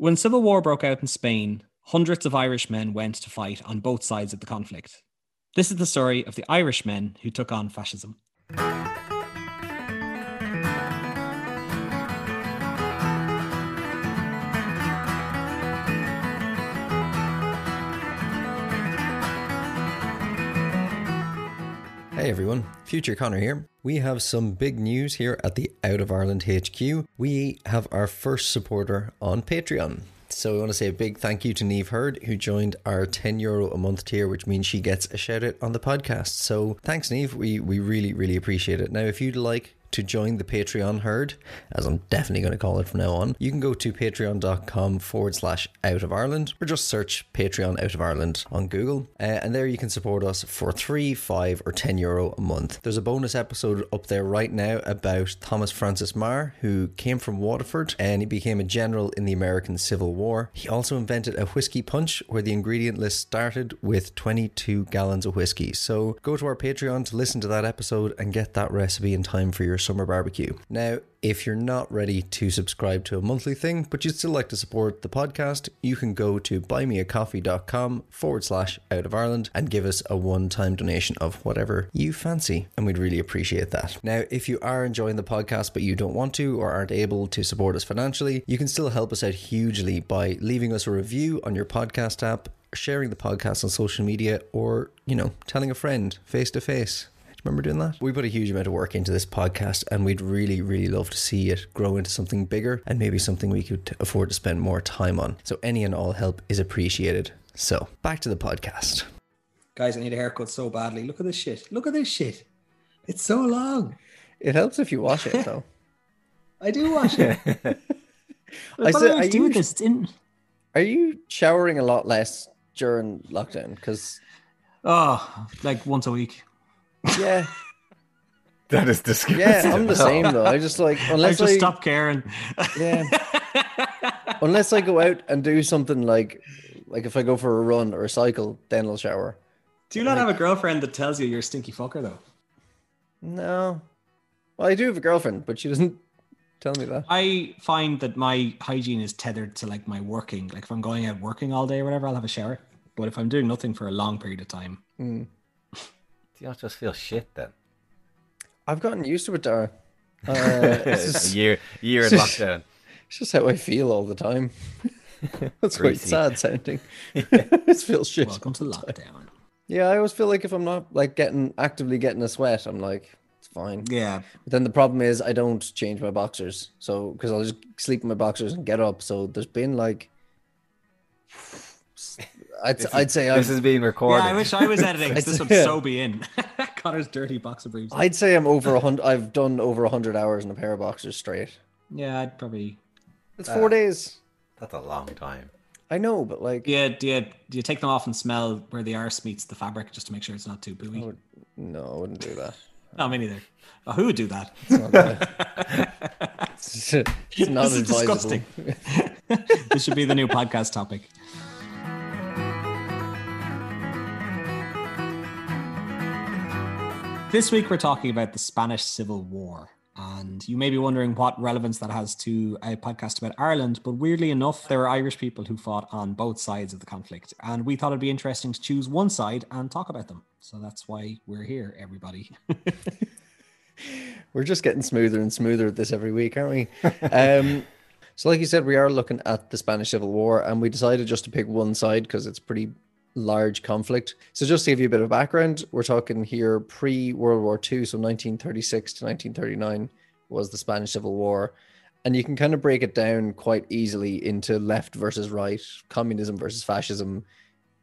When civil war broke out in Spain, hundreds of Irish men went to fight on both sides of the conflict. This is the story of the Irish men who took on fascism. Everyone, Future Connor here. We have some big news here at the Out of Ireland HQ. We have our first supporter on Patreon. So we want to say a big thank you to Neve Hurd, who joined our 10 euro a month tier, which means she gets a shout out on the podcast. So thanks, Neve. We, we really, really appreciate it. Now, if you'd like to join the Patreon herd, as I'm definitely going to call it from now on, you can go to patreon.com forward slash out of Ireland or just search Patreon out of Ireland on Google. Uh, and there you can support us for three, five, or 10 euro a month. There's a bonus episode up there right now about Thomas Francis Meagher, who came from Waterford and he became a general in the American Civil War. He also invented a whiskey punch where the ingredient list started with 22 gallons of whiskey. So go to our Patreon to listen to that episode and get that recipe in time for your summer barbecue. Now, if you're not ready to subscribe to a monthly thing, but you'd still like to support the podcast, you can go to buymeacoffee.com forward slash out of Ireland and give us a one time donation of whatever you fancy. And we'd really appreciate that. Now, if you are enjoying the podcast, but you don't want to or aren't able to support us financially, you can still help us out hugely by leaving us a review on your podcast app, sharing the podcast on social media, or, you know, telling a friend face to face. Remember doing that? We put a huge amount of work into this podcast, and we'd really, really love to see it grow into something bigger and maybe something we could afford to spend more time on. So, any and all help is appreciated. So, back to the podcast. Guys, I need a haircut so badly. Look at this shit. Look at this shit. It's so long. It helps if you wash it, though. I do wash it. I said, are do you, this. It's in. are you showering a lot less during lockdown? Because, Oh, ah, like once a week. Yeah, That is disgusting. yeah, I'm the same though. I just like, I unless just I, stopped caring. yeah, unless I go out and do something like, like if I go for a run or a cycle, then I'll shower. Do you not have a girlfriend that tells you you're a stinky fucker though? No. Well, I do have a girlfriend, but she doesn't tell me that. I find that my hygiene is tethered to like my working. Like if I'm going out working all day or whatever, I'll have a shower. But if I'm doing nothing for a long period of time, Mm. Do you not just feel shit then? I've gotten used to it, Dara. Uh, it's, a just, year, year in lockdown. it's just how I feel all the time. That's quite sad sounding. it just feels shit. welcome to lockdown. Yeah, I always feel like if I'm not like getting actively getting a sweat, I'm like, it's fine. Yeah, But then the problem is I don't change my boxers. So because I'll just sleep in my boxers and get up. So there's been like I'd, is- I'd say this I've, is being recorded. yeah. I wish I was editing. 'cause this would so be in Connor's dirty boxer briefs. I'd say I'm over a hundred I've done over a hundred hours in a pair of boxers straight. yeah, I'd probably. It's four days. That's a long time. I know, but like Yeah, do you, do you take them off and smell where the arse meets the fabric just to make sure it's not too I would, no, I wouldn't do that. No, me neither. Oh, who would do that? It's not, that- it's, it's not this is disgusting. this should be the new podcast topic. This week we're talking about the Spanish Civil War. And you may be wondering what relevance that has to a podcast about Ireland, but weirdly enough, there are Irish people who fought on both sides of the conflict. And we thought it'd be interesting to choose one side and talk about them. So that's why we're here, everybody. We're just getting smoother and smoother at this every week, aren't we? Um, so, like you said, we are looking at the Spanish Civil War, and we decided just to pick one side because it's pretty large conflict. So, just to give you a bit of background, we're talking here pre World War II, so 1936 to 1939 was the Spanish Civil War. And you can kind of break it down quite easily into left versus right, communism versus fascism,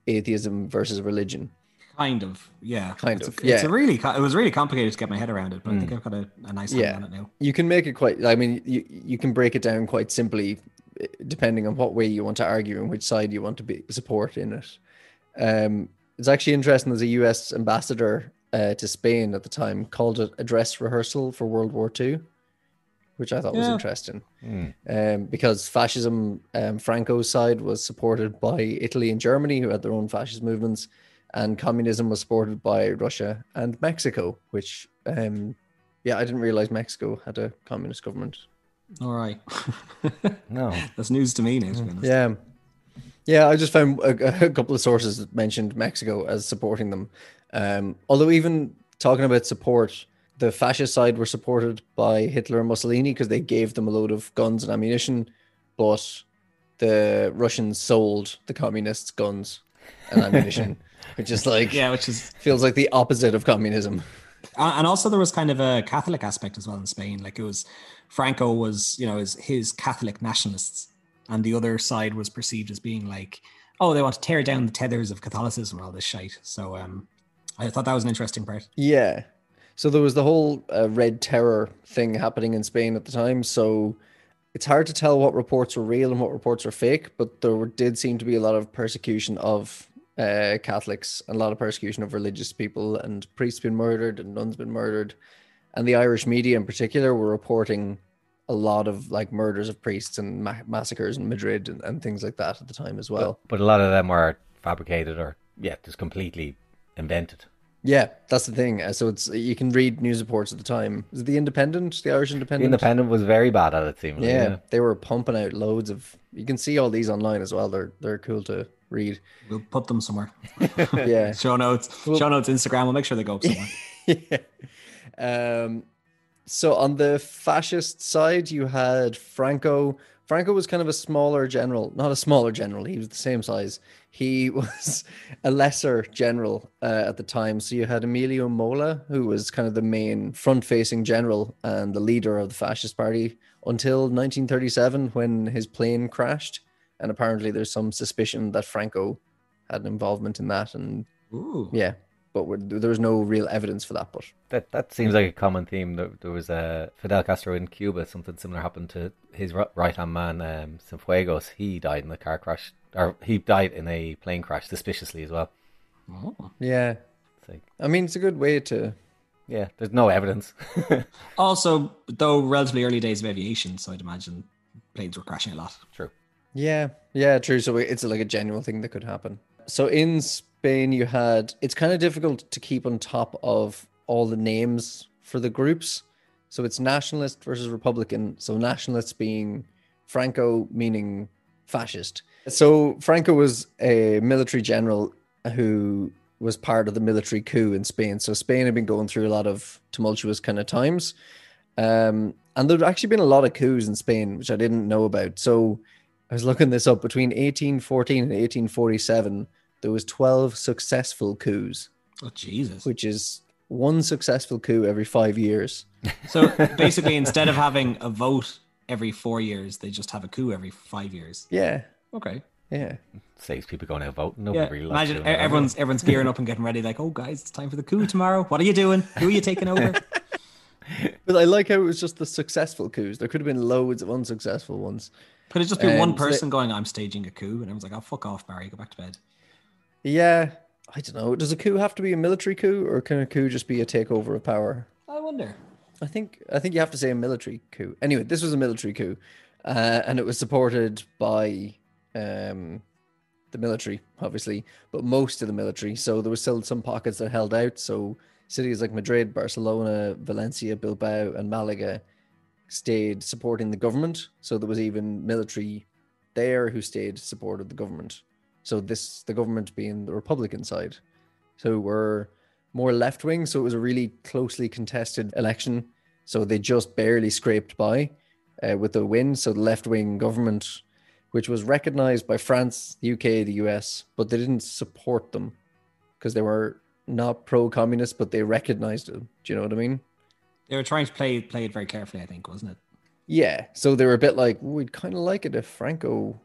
atheism versus religion. Kind of, yeah. Kind it's of, A, It's yeah. a really, it was really complicated to get my head around it, but I think I've got a, a nice Yeah. on it now. you can make it quite i mean you, you can break it down quite simply eh, depending on what way you want to argue and which side you want to be support in it um it's actually interesting there's a us ambassador uh, to spain at the time called it a dress rehearsal for world war ii which i thought was Yeah. interesting um, because fascism um, franco's side was supported by italy and germany who had their own fascist movements and communism was supported by russia and mexico which um, yeah, I didn't realize Mexico had a communist government. All right. No. That's news to me now. To be. Yeah. Yeah, I just found a, a couple of sources that mentioned Mexico as supporting them. Um, although, even talking about support, the fascist side were supported by Hitler and Mussolini because they gave them a load of guns and ammunition, but the Russians sold the communists guns and ammunition, which is like, Yeah, which is feels like the opposite of communism. And also there was kind of a Catholic aspect as well in Spain. Like it was Franco was, you know, his his Catholic nationalists, and the other side was perceived as being like, oh, they want to tear down the tethers of Catholicism and all this shite. So um, I thought that was an interesting part. Yeah. So there was the whole uh, Red Terror thing happening in Spain at the time. So it's hard to tell what reports were real and what reports were fake, but there were- did seem to be a lot of persecution of uh, Catholics and a lot of persecution of religious people, and priests been murdered and nuns been murdered. And the Irish media in particular were reporting a lot of like murders of priests and ma- massacres in Madrid and, and things like that at the time as well. But a lot of them were fabricated or, yeah, just completely invented. Yeah, that's the thing. Uh, So it's you can read news reports at the time. Is it the Independent, the Irish The Independent? Independent was very bad at it, seemingly. Yeah, they were pumping out loads of. You can see all these online as well. They're they're cool to read. We'll put them somewhere. Yeah, Show notes, show notes, Instagram. We'll make sure they go up somewhere. yeah. Um, so on the fascist side, you had Franco. Franco was kind of a smaller general, not a smaller general. He was the same size. He was a lesser general uh, at the time. So you had Emilio Mola, who was kind of the main front-facing general and the leader of the fascist party until 1937, when his plane crashed. And apparently, there's some suspicion that Franco had an involvement in that. And Ooh. yeah, but we're, there was no real evidence for that. But That that seems like a common theme. There, there was uh, Fidel Castro in Cuba. Something similar happened to his right hand man, um, Cienfuegos. He died in a car crash, or he died in a plane crash, suspiciously as well. Oh. yeah, It's like, I mean, it's a good way to. yeah, there's no evidence. Also, though relatively early days of aviation, so I'd imagine planes were crashing a lot. True. Yeah, yeah, true. So it's like a genuine thing that could happen. So in Spain, you had. It's kind of difficult to keep on top of all the names for the groups. So it's nationalist versus Republican. So nationalists being Franco, meaning fascist. So Franco was a military general who was part of the military coup in Spain. So Spain had been going through a lot of tumultuous kind of times. Um, and there'd actually been a lot of coups in Spain, which I didn't know about. So I was looking this up. Between 1814 and 1847, there was 12 successful coups, Oh Jesus! which is one successful coup every five years. So basically, instead of having a vote every four years, they just have a coup every five years. Yeah, Okay. yeah. Saves people going out voting. Nobody Yeah. really Imagine doing that. everyone's everyone's gearing up and getting ready. Like, oh guys, it's time for the coup tomorrow. What are you doing? Who are you taking over? But I like how it was just the successful coups. There could have been loads of unsuccessful ones. Could it just be Um, one so they- person going, "I'm staging a coup," and everyone's like, "Oh fuck off, Barry, go back to bed." Yeah, I don't know. Does a coup have to be a military coup, or can a coup just be a takeover of power? I wonder. I think I think you have to say a military coup. Anyway, this was a military coup, uh, and it was supported by um, the military, obviously, but most of the military. So there was still some pockets that held out. So cities like Madrid, Barcelona, Valencia, Bilbao, and Malaga stayed supporting the government. So there was even military there who stayed supported the government. So this the government being the Republican side. So we're more left wing. So it was a really closely contested election. So they just barely scraped by uh, with a win. So the left wing government, which was recognized by France, the UK, the US, but they didn't support them because they were not pro communist, but they recognized it. Do you know what I mean? They were trying to play play it very carefully. I think, wasn't it? Yeah. So they were a bit like, we'd kind of like it if Franco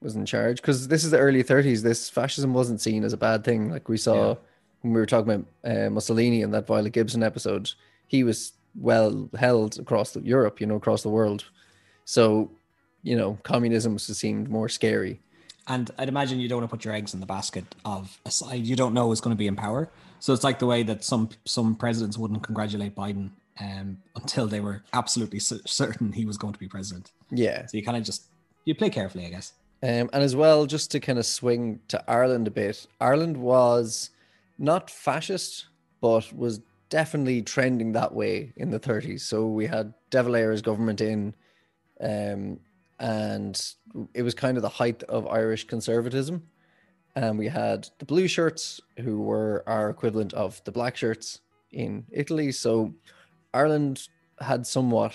was in charge because this is the early 30s. This fascism wasn't seen as a bad thing. Like we saw Yeah. when we were talking about uh, Mussolini in that Violet Gibson episode, he was well held across the, Europe, you know, across the world. So, you know, communism was seemed more scary. And I'd imagine you don't want to put your eggs in the basket of a side you don't know is going to be in power. So it's like the way that some some presidents wouldn't congratulate Biden um, until they were absolutely cer- certain he was going to be president. Yeah. So you kind of just you play carefully, I guess. Um, and as well, just to kind of swing to Ireland a bit, Ireland was not fascist, but was definitely trending that way in the 30s. So we had De Valera's government in, Um, and it was kind of the height of Irish conservatism. And we had the blue shirts, who were our equivalent of the black shirts in Italy. So Ireland had somewhat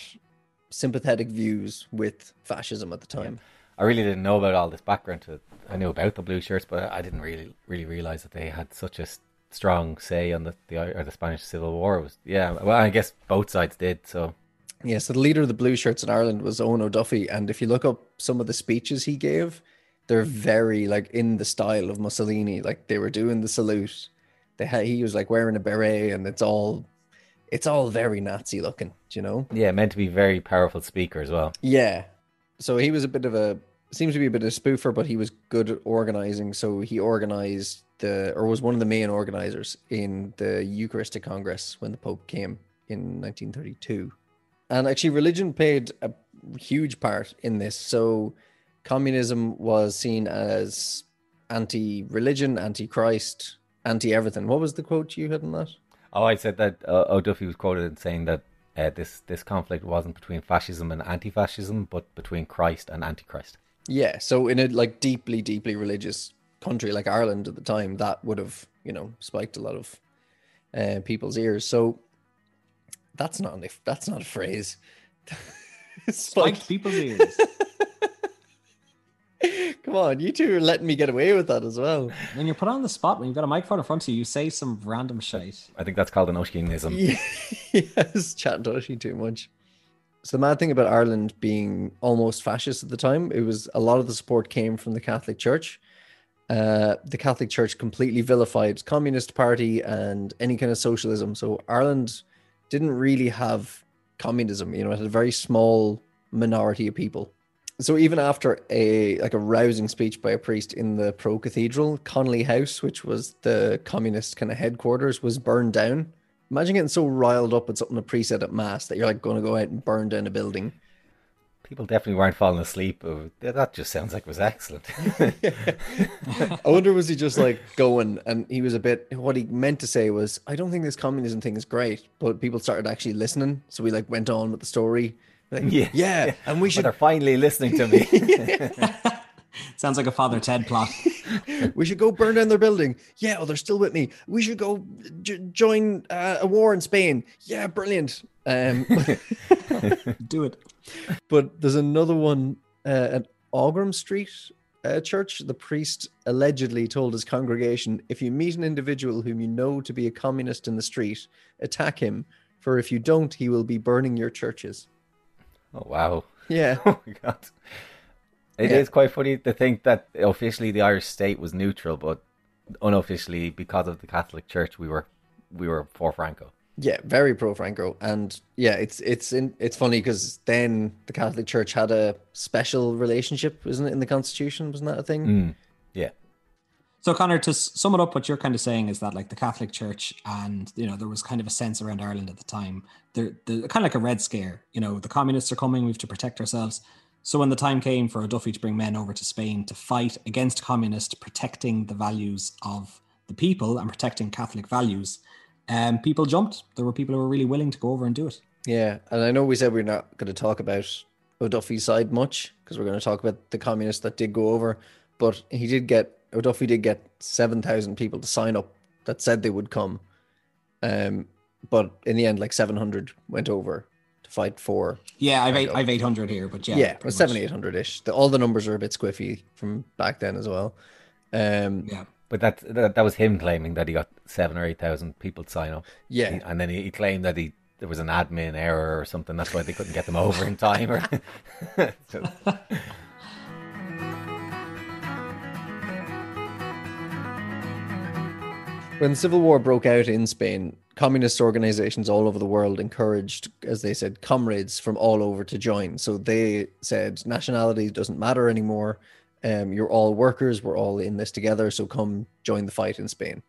sympathetic views with fascism at the time. Yeah. I really didn't know about all this background to I knew about the blue shirts, but I didn't really really realize that they had such a strong say on the the or the Spanish Civil War. It was yeah, well, I guess both sides did. So yeah, so the leader of the blue shirts in Ireland was Owen O'Duffy, and if you look up some of the speeches he gave, they're very like in the style of Mussolini. Like they were doing the salute. They had he was like wearing a beret, and it's all it's all very Nazi looking, you know? Yeah, meant to be very powerful speaker as well. Yeah. So he was a bit of a seems to be a bit of a spoofer, but he was good at organizing. So he organized the, or was one of the main organizers in the Eucharistic Congress when the Pope came in 1932. And actually, religion played a huge part in this. So communism was seen as anti religion, anti Christ, anti everything. What was the quote you had in that? Oh, I said that uh, O'Duffy was quoted in saying that uh, this this conflict wasn't between fascism and anti-fascism, but between Christ and antichrist. Yeah, so in a like deeply, deeply religious country like Ireland at the time, that would have you know spiked a lot of uh, people's ears. So that's not a, that's not a phrase. spiked, spiked people's ears. Come on, you two are letting me get away with that as well. When you're put on the spot, when you've got a microphone in front of you, you say some random shit. I think that's called an Oisinism. yes, chatting to Oisin too much. So the mad thing about Ireland being almost fascist at the time, it was a lot of the support came from the Catholic Church. Uh, the Catholic Church completely vilified Communist Party and any kind of socialism. So Ireland didn't really have communism. You know, it had a very small minority of people. So even after a like a rousing speech by a priest in the pro cathedral, Connolly House, which was the communist kind of headquarters, was burned down Imagine getting so riled up at something a priest said at mass that you're like going to go out and burn down a building. People definitely weren't falling asleep. Oh, that just sounds like it was excellent. I wonder was he just like going and he was a bit. What he meant to say was, "I don't think this communism thing is great," but people started actually listening, so we like went on with the story. Like, yeah, yeah, and we should. Well, they're finally listening to me. Sounds like a Father Ted plot. we should go burn down their building. Yeah, oh, they're still with me. We should go j- join uh, a war in Spain. Yeah, brilliant. Um, Do it. But there's another one uh, at Aughrim Street uh, Church. The priest allegedly told his congregation if you meet an individual whom you know to be a communist in the street, attack him, for if you don't, he will be burning your churches. Oh, wow. Yeah. oh, my God. It yeah. is quite funny to think that officially the Irish state was neutral, but unofficially, because of the Catholic Church, we were we were for Franco. Yeah, very pro Franco, and yeah, it's it's in, it's funny because then the Catholic Church had a special relationship, isn't it, in the Constitution? Wasn't that a thing? Mm, yeah. So Connor, to sum it up, what you're kind of saying is that like the Catholic Church and you know there was kind of a sense around Ireland at the time, they're, they're kind of like a red scare. You know, the communists are coming, we have to protect ourselves. So when the time came for O'Duffy to bring men over to Spain to fight against communists, protecting the values of the people and protecting Catholic values, um, people jumped. There were people who were really willing to go over and do it. Yeah, and I know we said we're not going to talk about O'Duffy's side much because we're going to talk about the communists that did go over, but he did get O'Duffy did get seven thousand people to sign up that said they would come, um, but in the end, like seven hundred went over to fight for. Yeah, I've eight, I've eight hundred here, but yeah, yeah, seven eight hundred ish. All the numbers are a bit squiffy from back then as well. Um, yeah, but that, that, that was him claiming that he got seven or eight thousand people to sign up. Yeah, he, and then he, he, claimed that he there was an admin error or something. That's why they couldn't get them over in time. Or so. When the Civil War broke out in Spain, communist organizations all over the world encouraged, as they said, comrades from all over to join. So they said nationality doesn't matter anymore. Um, you're all workers. We're all in this together. So come join the fight in Spain.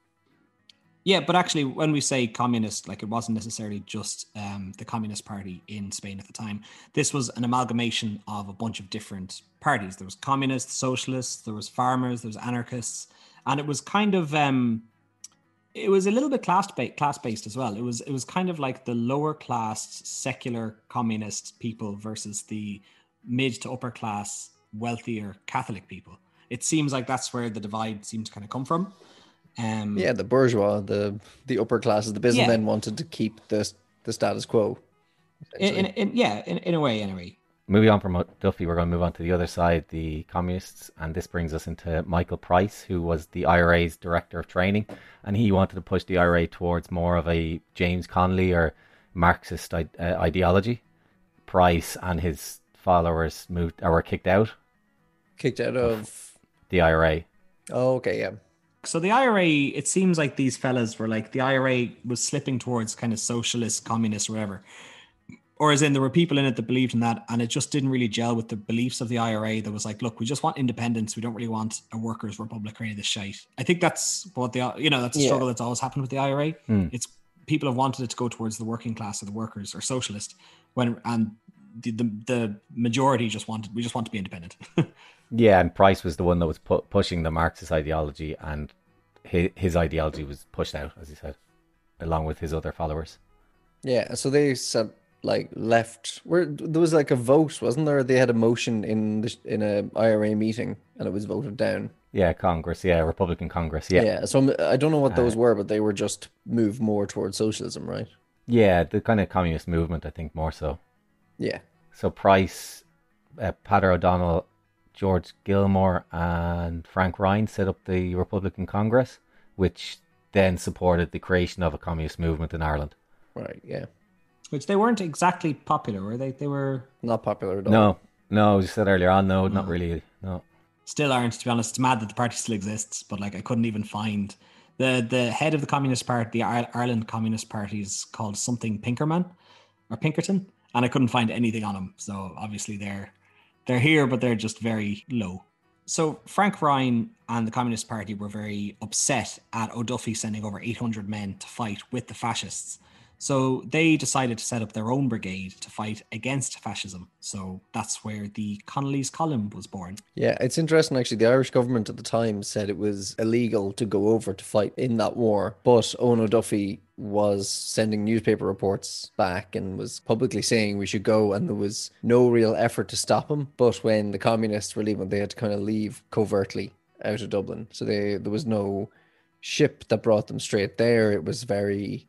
Yeah, but actually, when we say communist, like it wasn't necessarily just um, the Communist Party in Spain at the time. This was an amalgamation of a bunch of different parties. There was communists, socialists, there was farmers, there was anarchists, and it was kind of um, it was a little bit class based, class based as well. It was it was kind of like the lower class secular communist people versus the mid to upper class, wealthier Catholic people. It seems like that's where the divide seems to kind of come from. Um, Yeah, the bourgeois, the the upper classes, the businessmen wanted to keep the the status quo. in, in, in, yeah, in, in a way, anyway. Moving on from Duffy, we're going to move on to the other side, the communists, and this brings us into Michael Price, who was the IRA's director of training, and he wanted to push the IRA towards more of a James Connolly or Marxist uh, ideology. Price and his followers moved or were kicked out. Kicked out of the IRA. Oh, okay, yeah. So the IRA, it seems like these fellas were like the IRA was slipping towards kind of socialist, communist, whatever. Or as in there were people in it that believed in that, and it just didn't really gel with the beliefs of the IRA. That was like, look, we just want independence. We don't really want a workers' republic or any of this shite. I think that's what the you know that's a Yeah. struggle that's always happened with the IRA. Hmm. It's people have wanted it to go towards the working class or the workers or socialist, when and the the, the majority just wanted we just want to be independent. Yeah, and Price was the one that was pu- pushing the Marxist ideology, and his, his ideology was pushed out, as he said, along with his other followers. Yeah, so they said like left where there was like a vote, wasn't there? They had a motion in the in a IRA meeting and it was voted down. Yeah, Congress. Yeah, Republican Congress. Yeah, Yeah, so I'm, I don't know what those Uh, were, but they were just moved more towards socialism, right? yeah, the kind of communist movement. I think more so. Yeah. So Price, uh, Peadar O'Donnell, George Gilmore, and Frank Ryan set up the Republican Congress, which then supported the creation of a communist movement in Ireland. Right, yeah. Which they weren't exactly popular, were they? They were Not popular at all. No, no, as you said earlier on, no, not really. No. still aren't to be honest it's mad that the party still exists but like i couldn't even find the the head of the communist party the ireland communist party is called something pinkerman or pinkerton and i couldn't find anything on him so obviously they're they're here but they're just very low so frank ryan and the communist party were very upset at o'duffy sending over 800 men to fight with the fascists so they decided to set up their own brigade to fight against fascism so that's where the connolly's column was born Yeah, it's interesting actually. The Irish government at the time said it was illegal to go over to fight in that war, but Owen O'Duffy was sending newspaper reports back and was publicly saying we should go, and there was no real effort to stop him. But when the communists were leaving, they had to kind of leave covertly out of Dublin, so they there was no ship that brought them straight there. It was very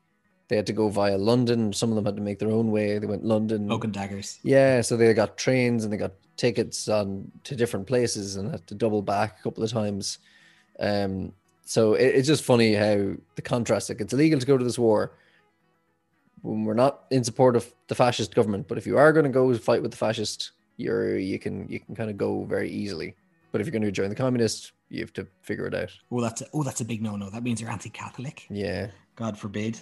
they had to go via London. Some of them had to make their own way. They went London, Oak and daggers. yeah, so they got trains and they got tickets on to different places and had to double back a couple of times. Um, so it, it's just funny how the contrast. Like it's illegal to go to this war when we're not in support of the fascist government, but if you are going to go fight with the fascist, you're you can you can kind of go very easily. But if you're going to join the communists, you have to figure it out. Oh, that's a, oh, that's a big no-no. That means you're anti-Catholic. Yeah, God forbid.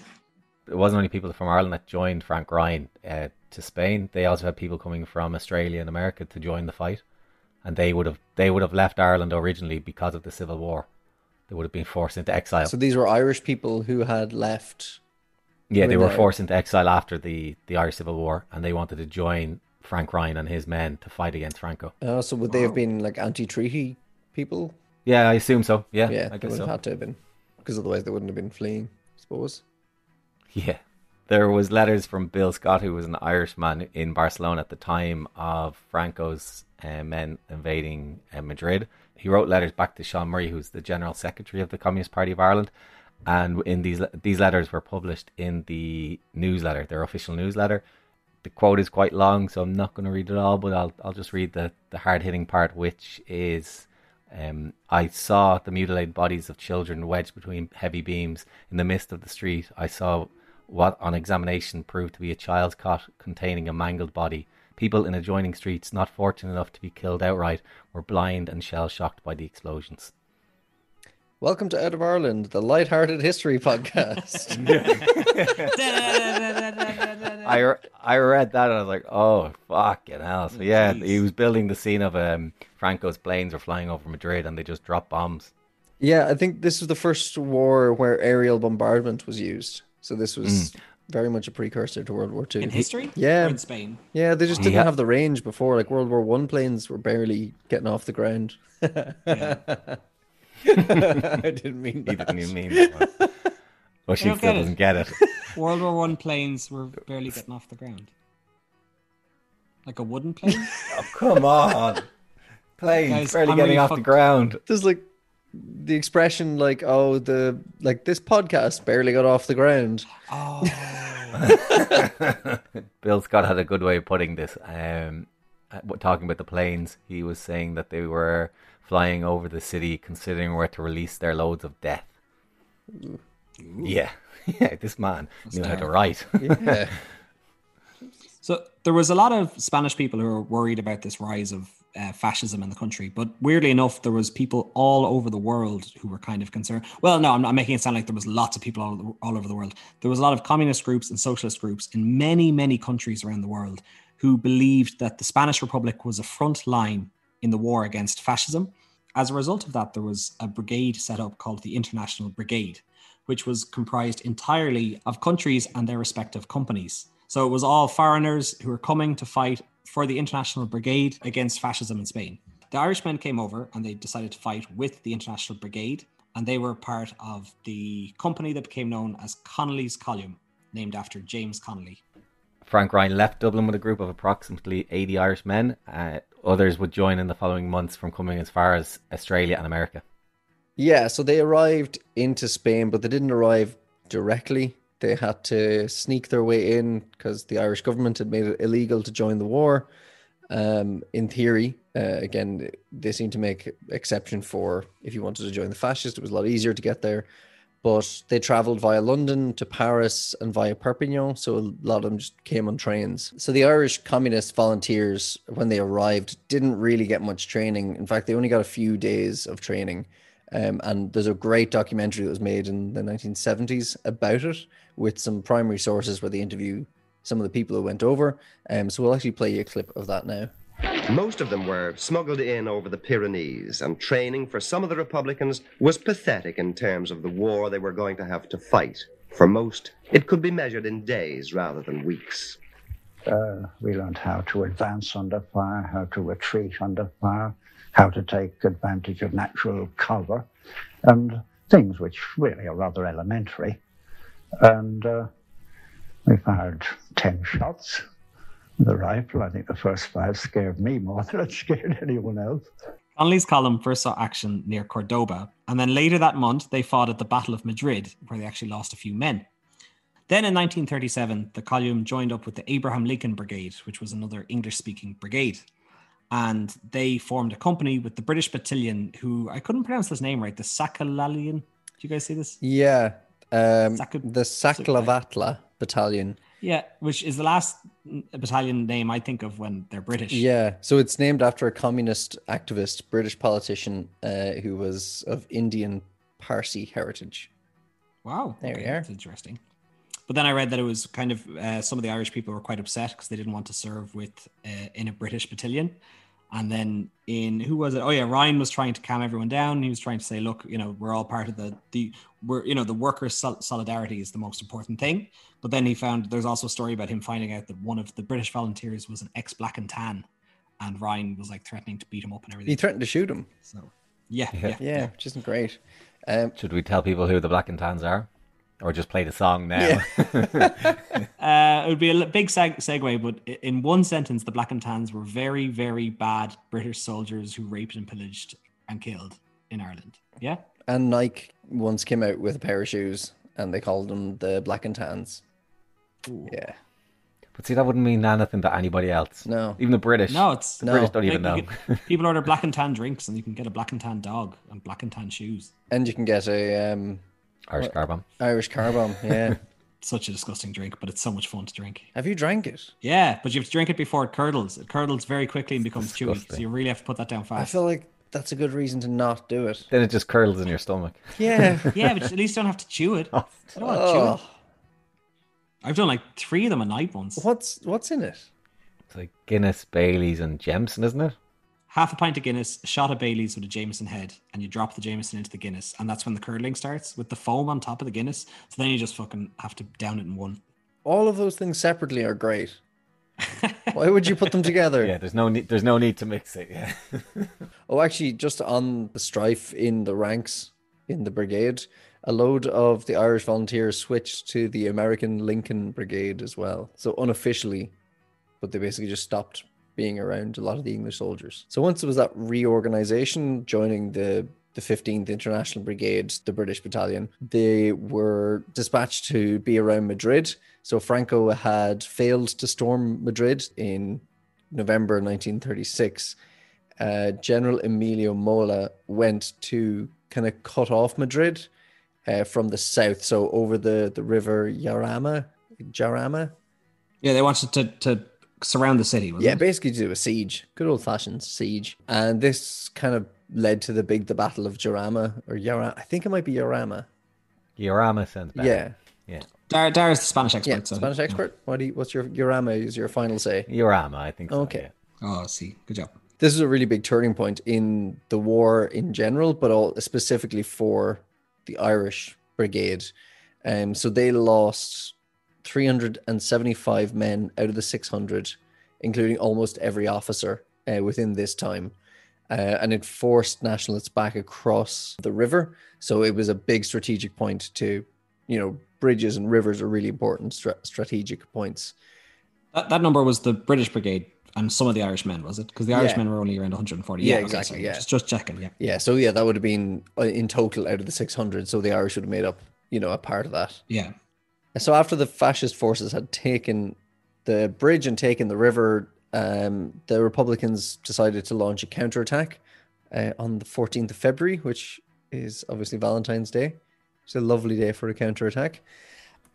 It wasn't only people from Ireland that joined Frank Ryan uh, to Spain. They also had people coming from Australia and America to join the fight, and they would have they would have left Ireland originally because of the Civil War. They would have been forced into exile. so these were Irish people who had left. yeah, they were were there. forced into exile after the the Irish Civil War, and they wanted to join Frank Ryan and his men to fight against Franco. Uh, so would they have been like anti-treaty people? Yeah, I assume so. Yeah, Yeah, I they guess would so. have had to have been, because otherwise they wouldn't have been fleeing. I suppose. Yeah. There was letters from Bill Scott, who was an Irishman in Barcelona at the time of Franco's uh, men invading uh, Madrid. He wrote letters back to Sean Murray, who's the general secretary of the Communist Party of Ireland, and in these these letters were published in the newsletter, their official newsletter. The quote is quite long, so I'm not going to read it all, but I'll I'll just read the the hard hitting part, which is. Um, I saw the mutilated bodies of children wedged between heavy beams in the midst of the street. I saw what on examination proved to be a child's cot containing a mangled body. People in adjoining streets, not fortunate enough to be killed outright, were blind and shell shocked by the explosions. Welcome to Out of Ireland, the light-hearted history podcast. I, re- I read that and I was like, oh, fucking hell. So, yeah, he was building the scene of um, Franco's planes were flying over Madrid and they just dropped bombs. yeah, I think this was the first war where aerial bombardment was used. So this was mm. very much a precursor to World War Two. In history? Yeah. Or in Spain? Yeah, they just didn't Yeah. have the range before. Like World War One planes were barely getting off the ground. I didn't mean He that. didn't even mean that. one. Well, she still get doesn't get it. World War One planes were barely getting off the ground. Like a wooden plane? Oh, come on. Plane Guys, barely I'm getting really off the ground. There's like the expression like, oh, the like this podcast barely got off the ground. oh. Bill Scott had a good way of putting this. Um, uh, talking about the planes, he was saying that they were flying over the city, considering where to release their loads of death. Yeah, yeah, this man knew how to write. Yeah. So there was a lot of Spanish people who were worried about this rise of uh, fascism in the country, but weirdly enough, there was people all over the world who were kind of concerned. Well, no, I'm not making it sound like there was lots of people all, all over the world. There was a lot of communist groups and socialist groups in many, many countries around the world who believed that the Spanish Republic was a front line in the war against fascism. As a result of that, there was a brigade set up called the International Brigade, which was comprised entirely of countries and their respective companies. So it was all foreigners who were coming to fight for the International Brigade against fascism in Spain. The Irishmen came over and they decided to fight with the International Brigade, and they were part of the company that became known as Connolly's Column, named after James Connolly. Frank Ryan left Dublin with a group of approximately 80 Irish men. Uh, others would join in the following months from coming as far as Australia and America. Yeah, so they arrived into Spain, but they didn't arrive directly. They had to sneak their way in because the Irish government had made it illegal to join the war. Um, in theory, uh, again, they seem to make exception for if you wanted to join the fascists, it was a lot easier to get there. But they traveled via London to Paris and via Perpignan, so a lot of them just came on trains. So the Irish communist volunteers, when they arrived, didn't really get much training. In fact, they only got a few days of training. Um, and there's a great documentary that was made in the 1970s about it with some primary sources where they interview some of the people who went over. Um, so we'll actually play you a clip of that now. Most of them were smuggled in over the Pyrenees, and training for some of the Republicans was pathetic in terms of the war they were going to have to fight. For most, it could be measured in days rather than weeks. Uh, we learned how to advance under fire, how to retreat under fire, how to take advantage of natural cover, and things which really are rather elementary. And uh, we fired 10 shots with a rifle. I think the first five scared me more than it scared anyone else. Connolly's column first saw action near Cordoba, and then later that month they fought at the Battle of Madrid, where they actually lost a few men. Then in 1937, the column joined up with the Abraham Lincoln Brigade, which was another English speaking brigade. And they formed a company with the British battalion, who I couldn't pronounce this name right, the Sakalalian. Do you guys see this? Yeah, um, the Saklavatla Battalion. Yeah, which is the last battalion name I think of when they're British. Yeah, so it's named after a communist activist, British politician uh, who was of Indian Parsi heritage. Wow. There we okay, are. That's interesting. But then I read that it was kind of uh, some of the Irish people were quite upset because they didn't want to serve with uh, in a British battalion. And then in who was it? Oh yeah, Ryan was trying to calm everyone down. He was trying to say, look, you know, we're all part of the the we're you know the workers' sol- solidarity is the most important thing. But then he found there's also a story about him finding out that one of the British volunteers was an ex black and tan, and Ryan was like threatening to beat him up and everything. He threatened to shoot him. So yeah, Yeah. yeah, Yeah, which isn't great. Um, Should we tell people who the Black and Tans are? Or just play the song now? Uh, it would be a big seg- segue, but in one sentence, the Black and Tans were very, very bad British soldiers who raped and pillaged and killed in Ireland. Yeah, and Nike once came out with a pair of shoes and they called them the Black and Tans. Yeah. but see, that wouldn't mean anything to anybody else. No. Even the British. no, it's The British don't like, even know. you can- people order black and tan drinks, and you can get a black and tan dog and black and tan shoes. And you can get a um, Irish car bomb. Irish car bomb. Yeah. Such a disgusting drink, but it's so much fun to drink. Have you drank it? Yeah, but you have to drink it before it curdles. It curdles very quickly and becomes chewy, so Disgusting. you really have to put that down fast. I fast. feel like that's a good reason to not do it. Then it just curdles in your stomach. Yeah. yeah, but at least you don't have to chew it. Oh. I don't want to chew oh, it. I've done like three of them a night once. what's what's in it? It's like Guinness, Bailey's, and Jameson, isn't it? Half a pint of Guinness, a shot of Bailey's with a Jameson head, and you drop the Jameson into the Guinness, and that's when the curdling starts with the foam on top of the Guinness. So then you just fucking have to down it in one. All of those things separately are great. Why would you put them together? Yeah, there's no need. There's no need to mix it. Yeah. Oh, actually, just on the strife in the ranks in the brigade, a load of the Irish volunteers switched to the American Lincoln Brigade as well. So unofficially, but they basically just stopped being around a lot of the English soldiers. So once there was that reorganization, joining the the 15th International Brigade, the British battalion, they were dispatched to be around Madrid. So Franco had failed to storm Madrid in November 1936. Uh, General Emilio Mola went to kind of cut off Madrid uh, from the south, so over the, the river Yarama. Jarama? Yeah, they wanted to, to surround the city. yeah, it? basically to do a siege, good old fashioned siege. And this kind of led to the big the Battle of Jarama or Yarama. I think it might be Yarama. Yarama sounds better. Yeah. Yeah. Dar, Dar's the Spanish expert. Yeah, so, Spanish expert. What do you, what's your Yarama is your final say? Yarama, I think so, Okay. yeah. Oh, I see. Good job. This is a really big turning point in the war in general, but all specifically for the Irish Brigade. Um, so they lost 375 men out of the 600, including almost every officer uh, within this time. Uh, and it forced nationalists back across the river. So it was a big strategic point to, you know, bridges and rivers are really important stra- strategic points. That, that number was the British Brigade and some of the Irish men, was it? Because the Yeah. Irish men were only around 140. Yeah, okay, exactly, yeah. Just, just checking. Yeah. Yeah, so yeah, that would have been uh, in total out of the 600. So the Irish would have made up, you know, a part of that. Yeah. So after the fascist forces had taken the bridge and taken the river, um, the Republicans decided to launch a counterattack uh, on the 14th of February, which is obviously Valentine's Day. It's a lovely day for a counterattack.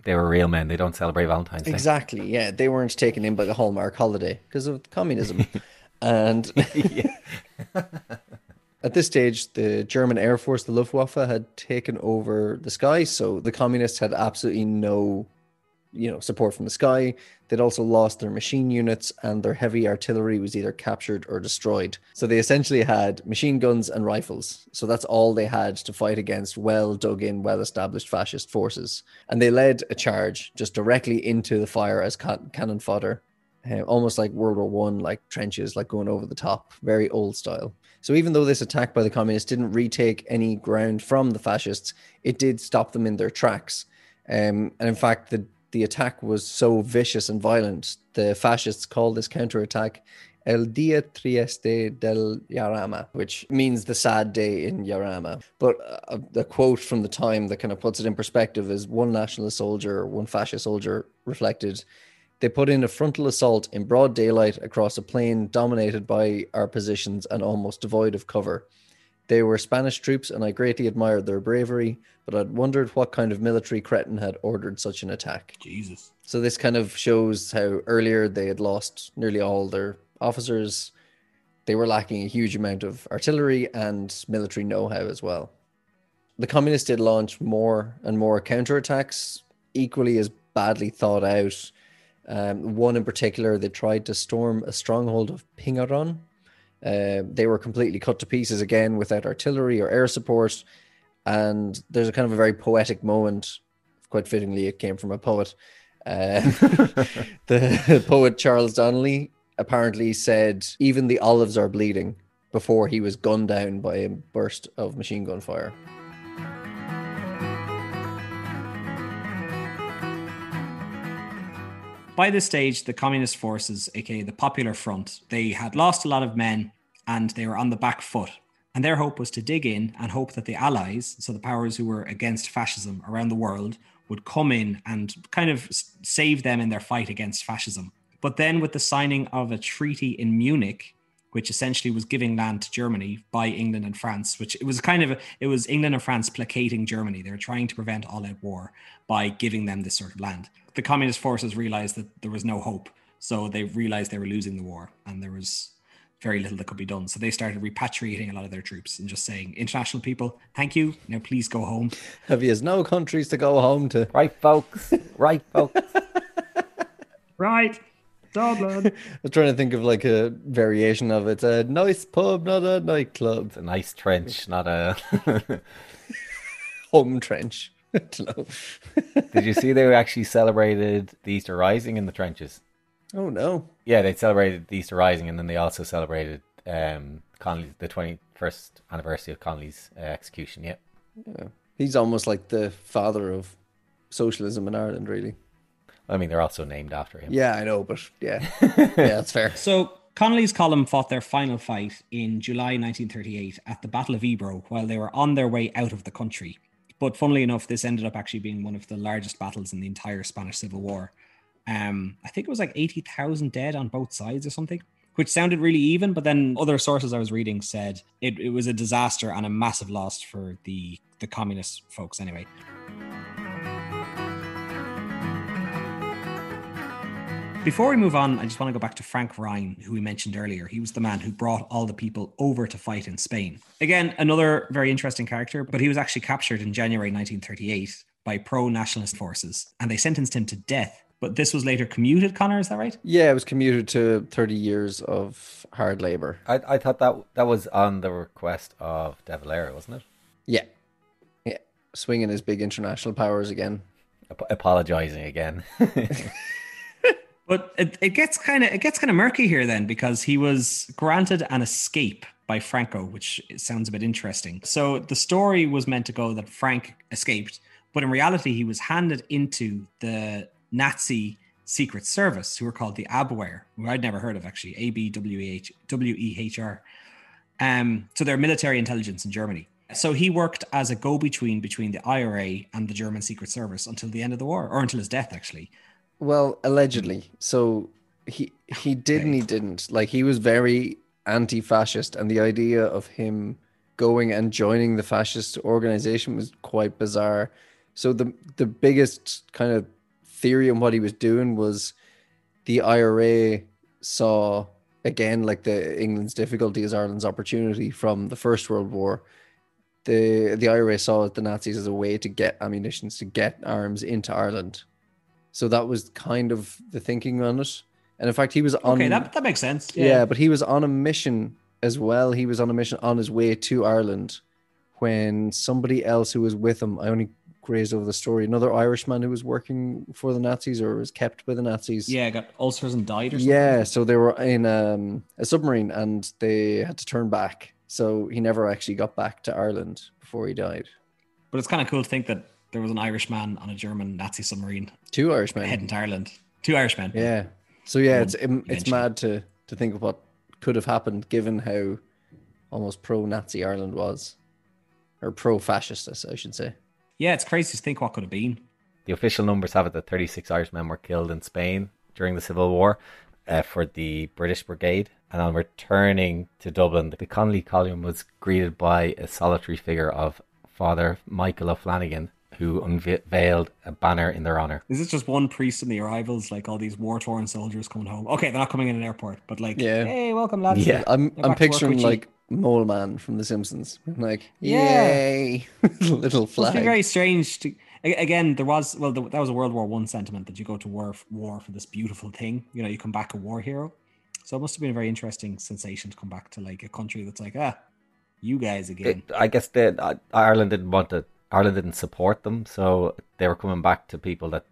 They were real men. They don't celebrate Valentine's Day. Exactly. Yeah, they weren't taken in by the Hallmark holiday because of communism. and at this stage, the German Air Force, the Luftwaffe, had taken over the sky. So the communists had absolutely no, you know, support from the sky. They'd also lost their machine units, and their heavy artillery was either captured or destroyed. So they essentially had machine guns and rifles. So that's all they had to fight against well dug in, well established fascist forces. And they led a charge just directly into the fire as can- cannon fodder, uh, almost like World War One, like trenches, like going over the top, very old style. So even though this attack by the communists didn't retake any ground from the fascists, it did stop them in their tracks. Um, and in fact, the the attack was so vicious and violent, the fascists called this counterattack El Dia Triste del Yarama, which means the sad day in Yarama. But a, a quote from the time that kind of puts it in perspective is one nationalist soldier, one fascist soldier reflected, they put in a frontal assault in broad daylight across a plain dominated by our positions and almost devoid of cover. They were Spanish troops, and I greatly admired their bravery, but I'd wondered what kind of military cretin had ordered such an attack. Jesus. So this kind of shows how earlier they had lost nearly all their officers. They were lacking a huge amount of artillery and military know-how as well. The communists did launch more and more counterattacks, equally as badly thought out. Um, one in particular, they tried to storm a stronghold of Pingarrón. Uh, they were completely cut to pieces again without artillery or air support. And there's a kind of a very poetic moment. Quite fittingly, it came from a poet. Uh, the poet Charles Donnelly apparently said, Even the olives are bleeding before he was gunned down by a burst of machine gun fire. By this stage, the communist forces, aka the Popular Front, they had lost a lot of men and they were on the back foot. And their hope was to dig in and hope that the Allies, so the powers who were against fascism around the world, would come in and kind of save them in their fight against fascism. But then, with the signing of a treaty in Munich, which essentially was giving land to Germany by England and France, which it was kind of a, it was England and France placating Germany. They were trying to prevent all-out war by giving them this sort of land. The communist forces realized that there was no hope, so they realized they were losing the war, and there was very little that could be done. So they started repatriating a lot of their troops and just saying, "International people, thank you. Now please go home." Have you no countries to go home to? Right, folks. Right, folks. Right, Dublin. I was trying to think of like a variation of it. It's a nice pub, not a nightclub. It's a nice trench, not a. Home trench. I don't know. Did you see they actually celebrated the Easter Rising in the trenches? oh no. Yeah, they celebrated the Easter Rising, and then they also celebrated um, Connolly, the twenty-first anniversary of Connolly's uh, execution. Yeah, He's almost like the father of socialism in Ireland, really. I mean they're also named after him. Yeah, I know, but yeah, yeah, that's fair. So Connolly's column fought their final fight in July 1938 at the Battle of Ebro while they were on their way out of the country. But funnily enough, this ended up actually being one of the largest battles in the entire Spanish Civil War. Um, I think it was like 80,000 dead on both sides or something, which sounded really even. But then other sources I was reading said it, it was a disaster and a massive loss for the, the communist folks anyway. Before we move on, I just want to go back to Frank Ryan, who we mentioned earlier. He was the man who brought all the people over to fight in Spain. Again, another very interesting character, but he was actually captured in January 1938 by pro nationalist forces and they sentenced him to death. But this was later commuted, Connor, is that right? Yeah, it was commuted to 30 years of hard labor. I, I thought that that was on the request of De Valera, wasn't it? Yeah. Yeah. Swinging his big international powers again. Ap- apologizing again. But it, it gets kind of it gets kind of murky here then because he was granted an escape by Franco, which sounds a bit interesting. So the story was meant to go that Frank escaped, but in reality he was handed into the Nazi Secret Service, who were called the Abwehr, who I'd never heard of actually, A B W E H W E H R. Um, so they're military intelligence in Germany. So he worked as a go-between between the IRA and the German Secret Service until the end of the war, or until his death, actually. Well, allegedly. Mm-hmm. So he he did and he didn't. Like he was very anti-fascist, and the idea of him going and joining the fascist organization was quite bizarre. So the the biggest kind of theory on what he was doing was the IRA saw again like the England's difficulty is Ireland's opportunity from the First World War. The the IRA saw the Nazis as a way to get ammunitions to get arms into Ireland so that was kind of the thinking on it. And in fact, he was on. Okay, that, that makes sense. Yeah. yeah, but he was on a mission as well. He was on a mission on his way to Ireland when somebody else who was with him, I only grazed over the story, another Irishman who was working for the Nazis or was kept by the Nazis. Yeah, got ulcers and died or something. Yeah, so they were in um, a submarine and they had to turn back. So he never actually got back to Ireland before he died. But it's kind of cool to think that there was an Irishman on a German Nazi submarine. Two Irishmen heading to Ireland. Two Irishmen. Yeah. So yeah, it's it's mad to to think of what could have happened given how almost pro-Nazi Ireland was, or pro-fascist, I should say. Yeah, it's crazy to think what could have been. The official numbers have it that 36 Irishmen were killed in Spain during the Civil War uh, for the British Brigade. And on returning to Dublin, the Connolly column was greeted by a solitary figure of Father Michael O'Flanagan, who unveiled a banner in their honor. Is this just one priest in the arrivals, like all these war torn soldiers coming home? Okay, they're not coming in an airport, but like, yeah. hey, welcome, lads. Yeah, I'm, I'm picturing like Mole Man from The Simpsons. like, yay, little flag. It's very strange to. Again, there was well, that was a World War One sentiment that you go to war war for this beautiful thing. You know, you come back a war hero. So it must have been a very interesting sensation to come back to like a country that's like, ah, you guys again. It, I guess that uh, Ireland didn't want to Ireland didn't support them, so they were coming back to people that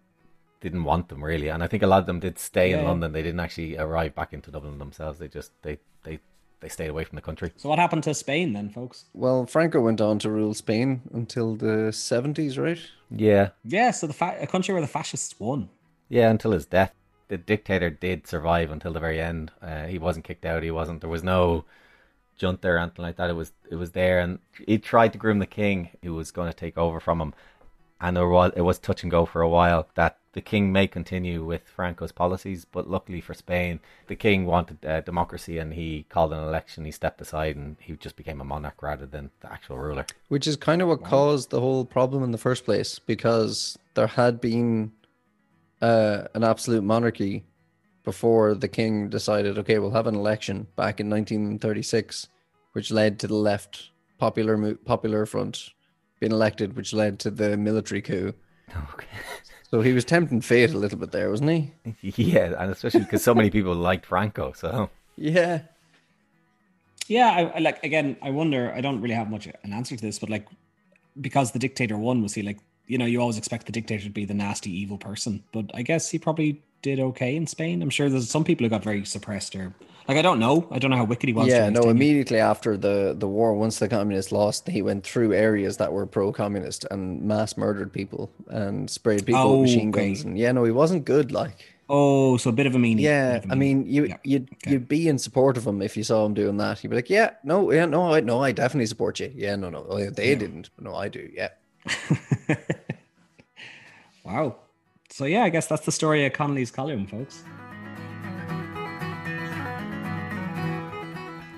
didn't want them really. And I think a lot of them did stay yeah. in London. They didn't actually arrive back into Dublin themselves. They just they they they stayed away from the country. So what happened to Spain then, folks? Well, Franco went on to rule Spain until the seventies, right? Yeah. Yeah. So the fa- a country where the fascists won. Yeah, until his death. The dictator did survive until the very end. Uh, he wasn't kicked out. He wasn't. There was no junta or anything like that. It was it was there, and he tried to groom the king who was going to take over from him, and there was it was touch and go for a while that the king may continue with Franco's policies, but luckily for Spain, the king wanted uh, democracy, and he called an election. He stepped aside, and he just became a monarch rather than the actual ruler. Which is kind of what wow. caused the whole problem in the first place, because there had been uh, an absolute monarchy before the king decided, okay, we'll have an election back in 1936, which led to the left popular popular front being elected, which led to the military coup. Okay. So he was tempting fate a little bit there, wasn't he? Yeah, and especially because so many people liked Franco. So yeah, yeah. I, I like again. I wonder. I don't really have much an answer to this, but like because the dictator won, was he like you know you always expect the dictator to be the nasty evil person, but I guess he probably did okay in Spain. I'm sure there's some people who got very suppressed or like I don't know. I don't know how wicked he was. Yeah, no. Immediately after the the war, once the communists lost, he went through areas that were pro-communist and mass murdered people and sprayed people oh, with machine oh, okay. guns. And yeah, no, he wasn't good. Like Oh, so a bit of a meanie. Yeah, a I meanie. mean, you Yeah, you'd okay. you'd be in support of him if you saw him doing that. You'd be like, yeah, no, yeah, no, I no, I definitely support you. Yeah, no, no, oh, yeah, they didn't, but no, I do. Yeah, wow. So yeah, I guess that's the story of Connolly's column, folks.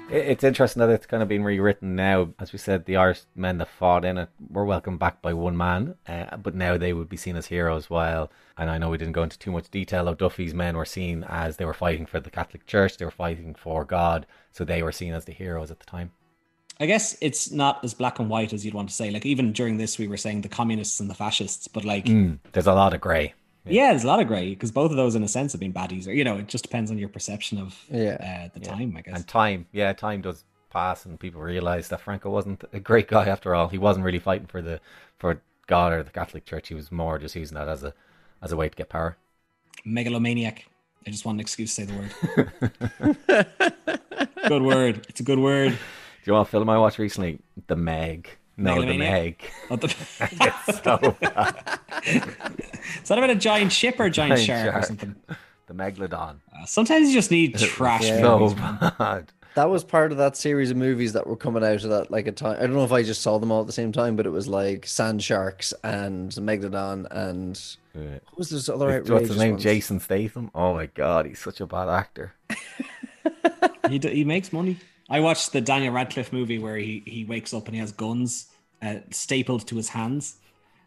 It's interesting that it's kind of been rewritten now. As we said, the Irish men that fought in it were welcomed back by one man, uh, but now they would be seen as heroes. While, and I know we didn't go into too much detail, of Duffy's men were seen as they were fighting for the Catholic Church, they were fighting for God, so they were seen as the heroes at the time. I guess it's not as black and white as you'd want to say. Like even during this, we were saying the communists and the fascists, but like Mm, there's a lot of grey. Yeah, there's a lot of grey because both of those, in a sense, have been baddies. Or you know, it just depends on your perception of Yeah. uh, the time. I guess. And time, yeah, time does pass, and people realize that Franco wasn't a great guy after all. He wasn't really fighting for the for God or the Catholic Church. He was more just using that as a as a way to get power. Megalomaniac. I just want an excuse to say the word. good word. It's a good word. Do you want a film I watched recently? The Meg. No, the Meg. Oh, the- It's so. Is that about a giant ship or a giant, Giant shark, or something? The Megalodon. Uh, sometimes you just need trash Yeah. movies, So bad. that was part of that series of movies that were coming out of that like a time. I don't know if I just saw them all at the same time, but it was like Sand Sharks and Megalodon and Yeah. what was this other What's outrageous his name? ones? Jason Statham. Oh my god, he's such a bad actor. He, d- he makes money. I watched the Daniel Radcliffe movie where he, he wakes up and he has guns uh, stapled to his hands.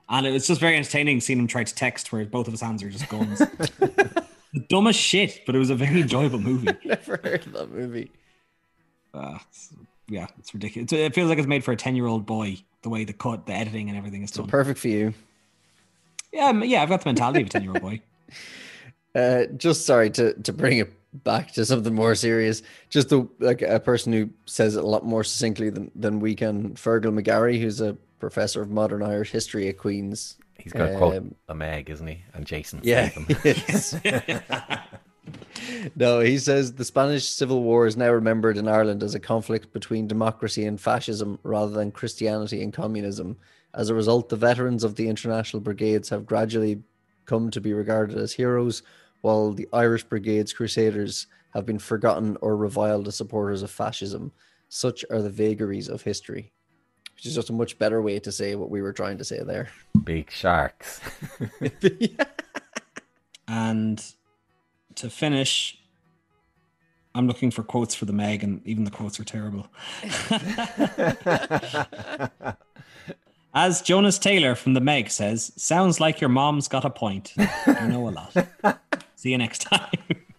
And it was just very entertaining seeing him try to text where both of his hands are just guns. the dumbest shit, but it was a very enjoyable movie. Never heard of that movie. Uh, it's- yeah, it's ridiculous. It feels like it's made for a 10 year old boy, the way the cut, the editing, and everything is So done. perfect for you. yeah, yeah, I've got the mentality of a 10 year old boy. Uh, just sorry to to bring it back to something more serious. Just the like a person who says it a lot more succinctly than than we can. Fearghal McGarry, who's a professor of modern Irish history at Queen's. He's got to quote Um, a Meg, isn't he? And Jason Yeah. No, he says the Spanish Civil War is now remembered in Ireland as a conflict between democracy and fascism rather than Christianity and communism. As a result, the veterans of the international brigades have gradually come to be regarded as heroes, while the Irish Brigades Crusaders have been forgotten or reviled as supporters of fascism. Such are the vagaries of history. Which is just a much better way to say what we were trying to say there. Big sharks. And to finish, I'm looking for quotes for the Meg, and even the quotes are terrible. As Jonas Taylor from the Meg says, sounds like your mom's got a point. You know a lot. See you next time.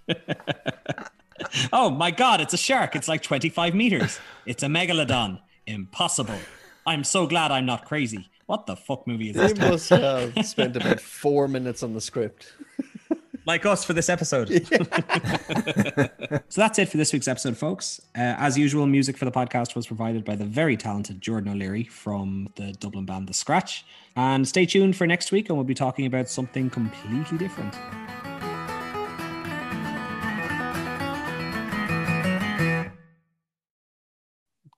oh my god, it's a shark. It's like 25 meters. It's a megalodon. Impossible. I'm so glad I'm not crazy. What the fuck movie is They this? must have spent about four minutes on the script. like us for this episode. so that's it for this week's episode, folks. Uh, as usual, music for the podcast was provided by the very talented Jordan O'Leary from the Dublin band The Scratch. And stay tuned for next week, and we'll be talking about something completely different.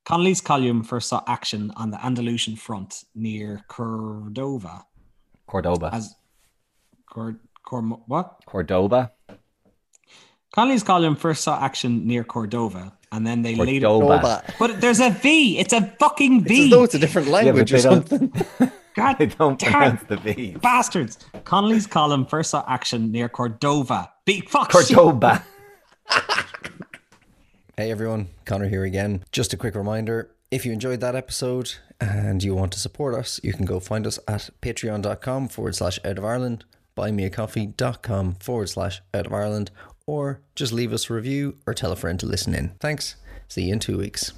Connolly's column first saw action on the Andalusian front near Cordova. Cordoba. As Cord, Cord, what? Cordoba. Connolly's column first saw action near Cordova, and then they later. Cordoba. But there's a V. It's a fucking It's V. as though it's a different language they or something. God They don't damn pronounce the V. bastards. Connolly's column first saw action near Cordova. B. Fuck. shit. Hey everyone, Connor here again. Just a quick reminder if you enjoyed that episode and you want to support us, you can go find us at patreon.com forward slash out of Ireland, buymeacoffee.com forward slash out of Ireland, or just leave us a review or tell a friend to listen in. Thanks. See you in two weeks.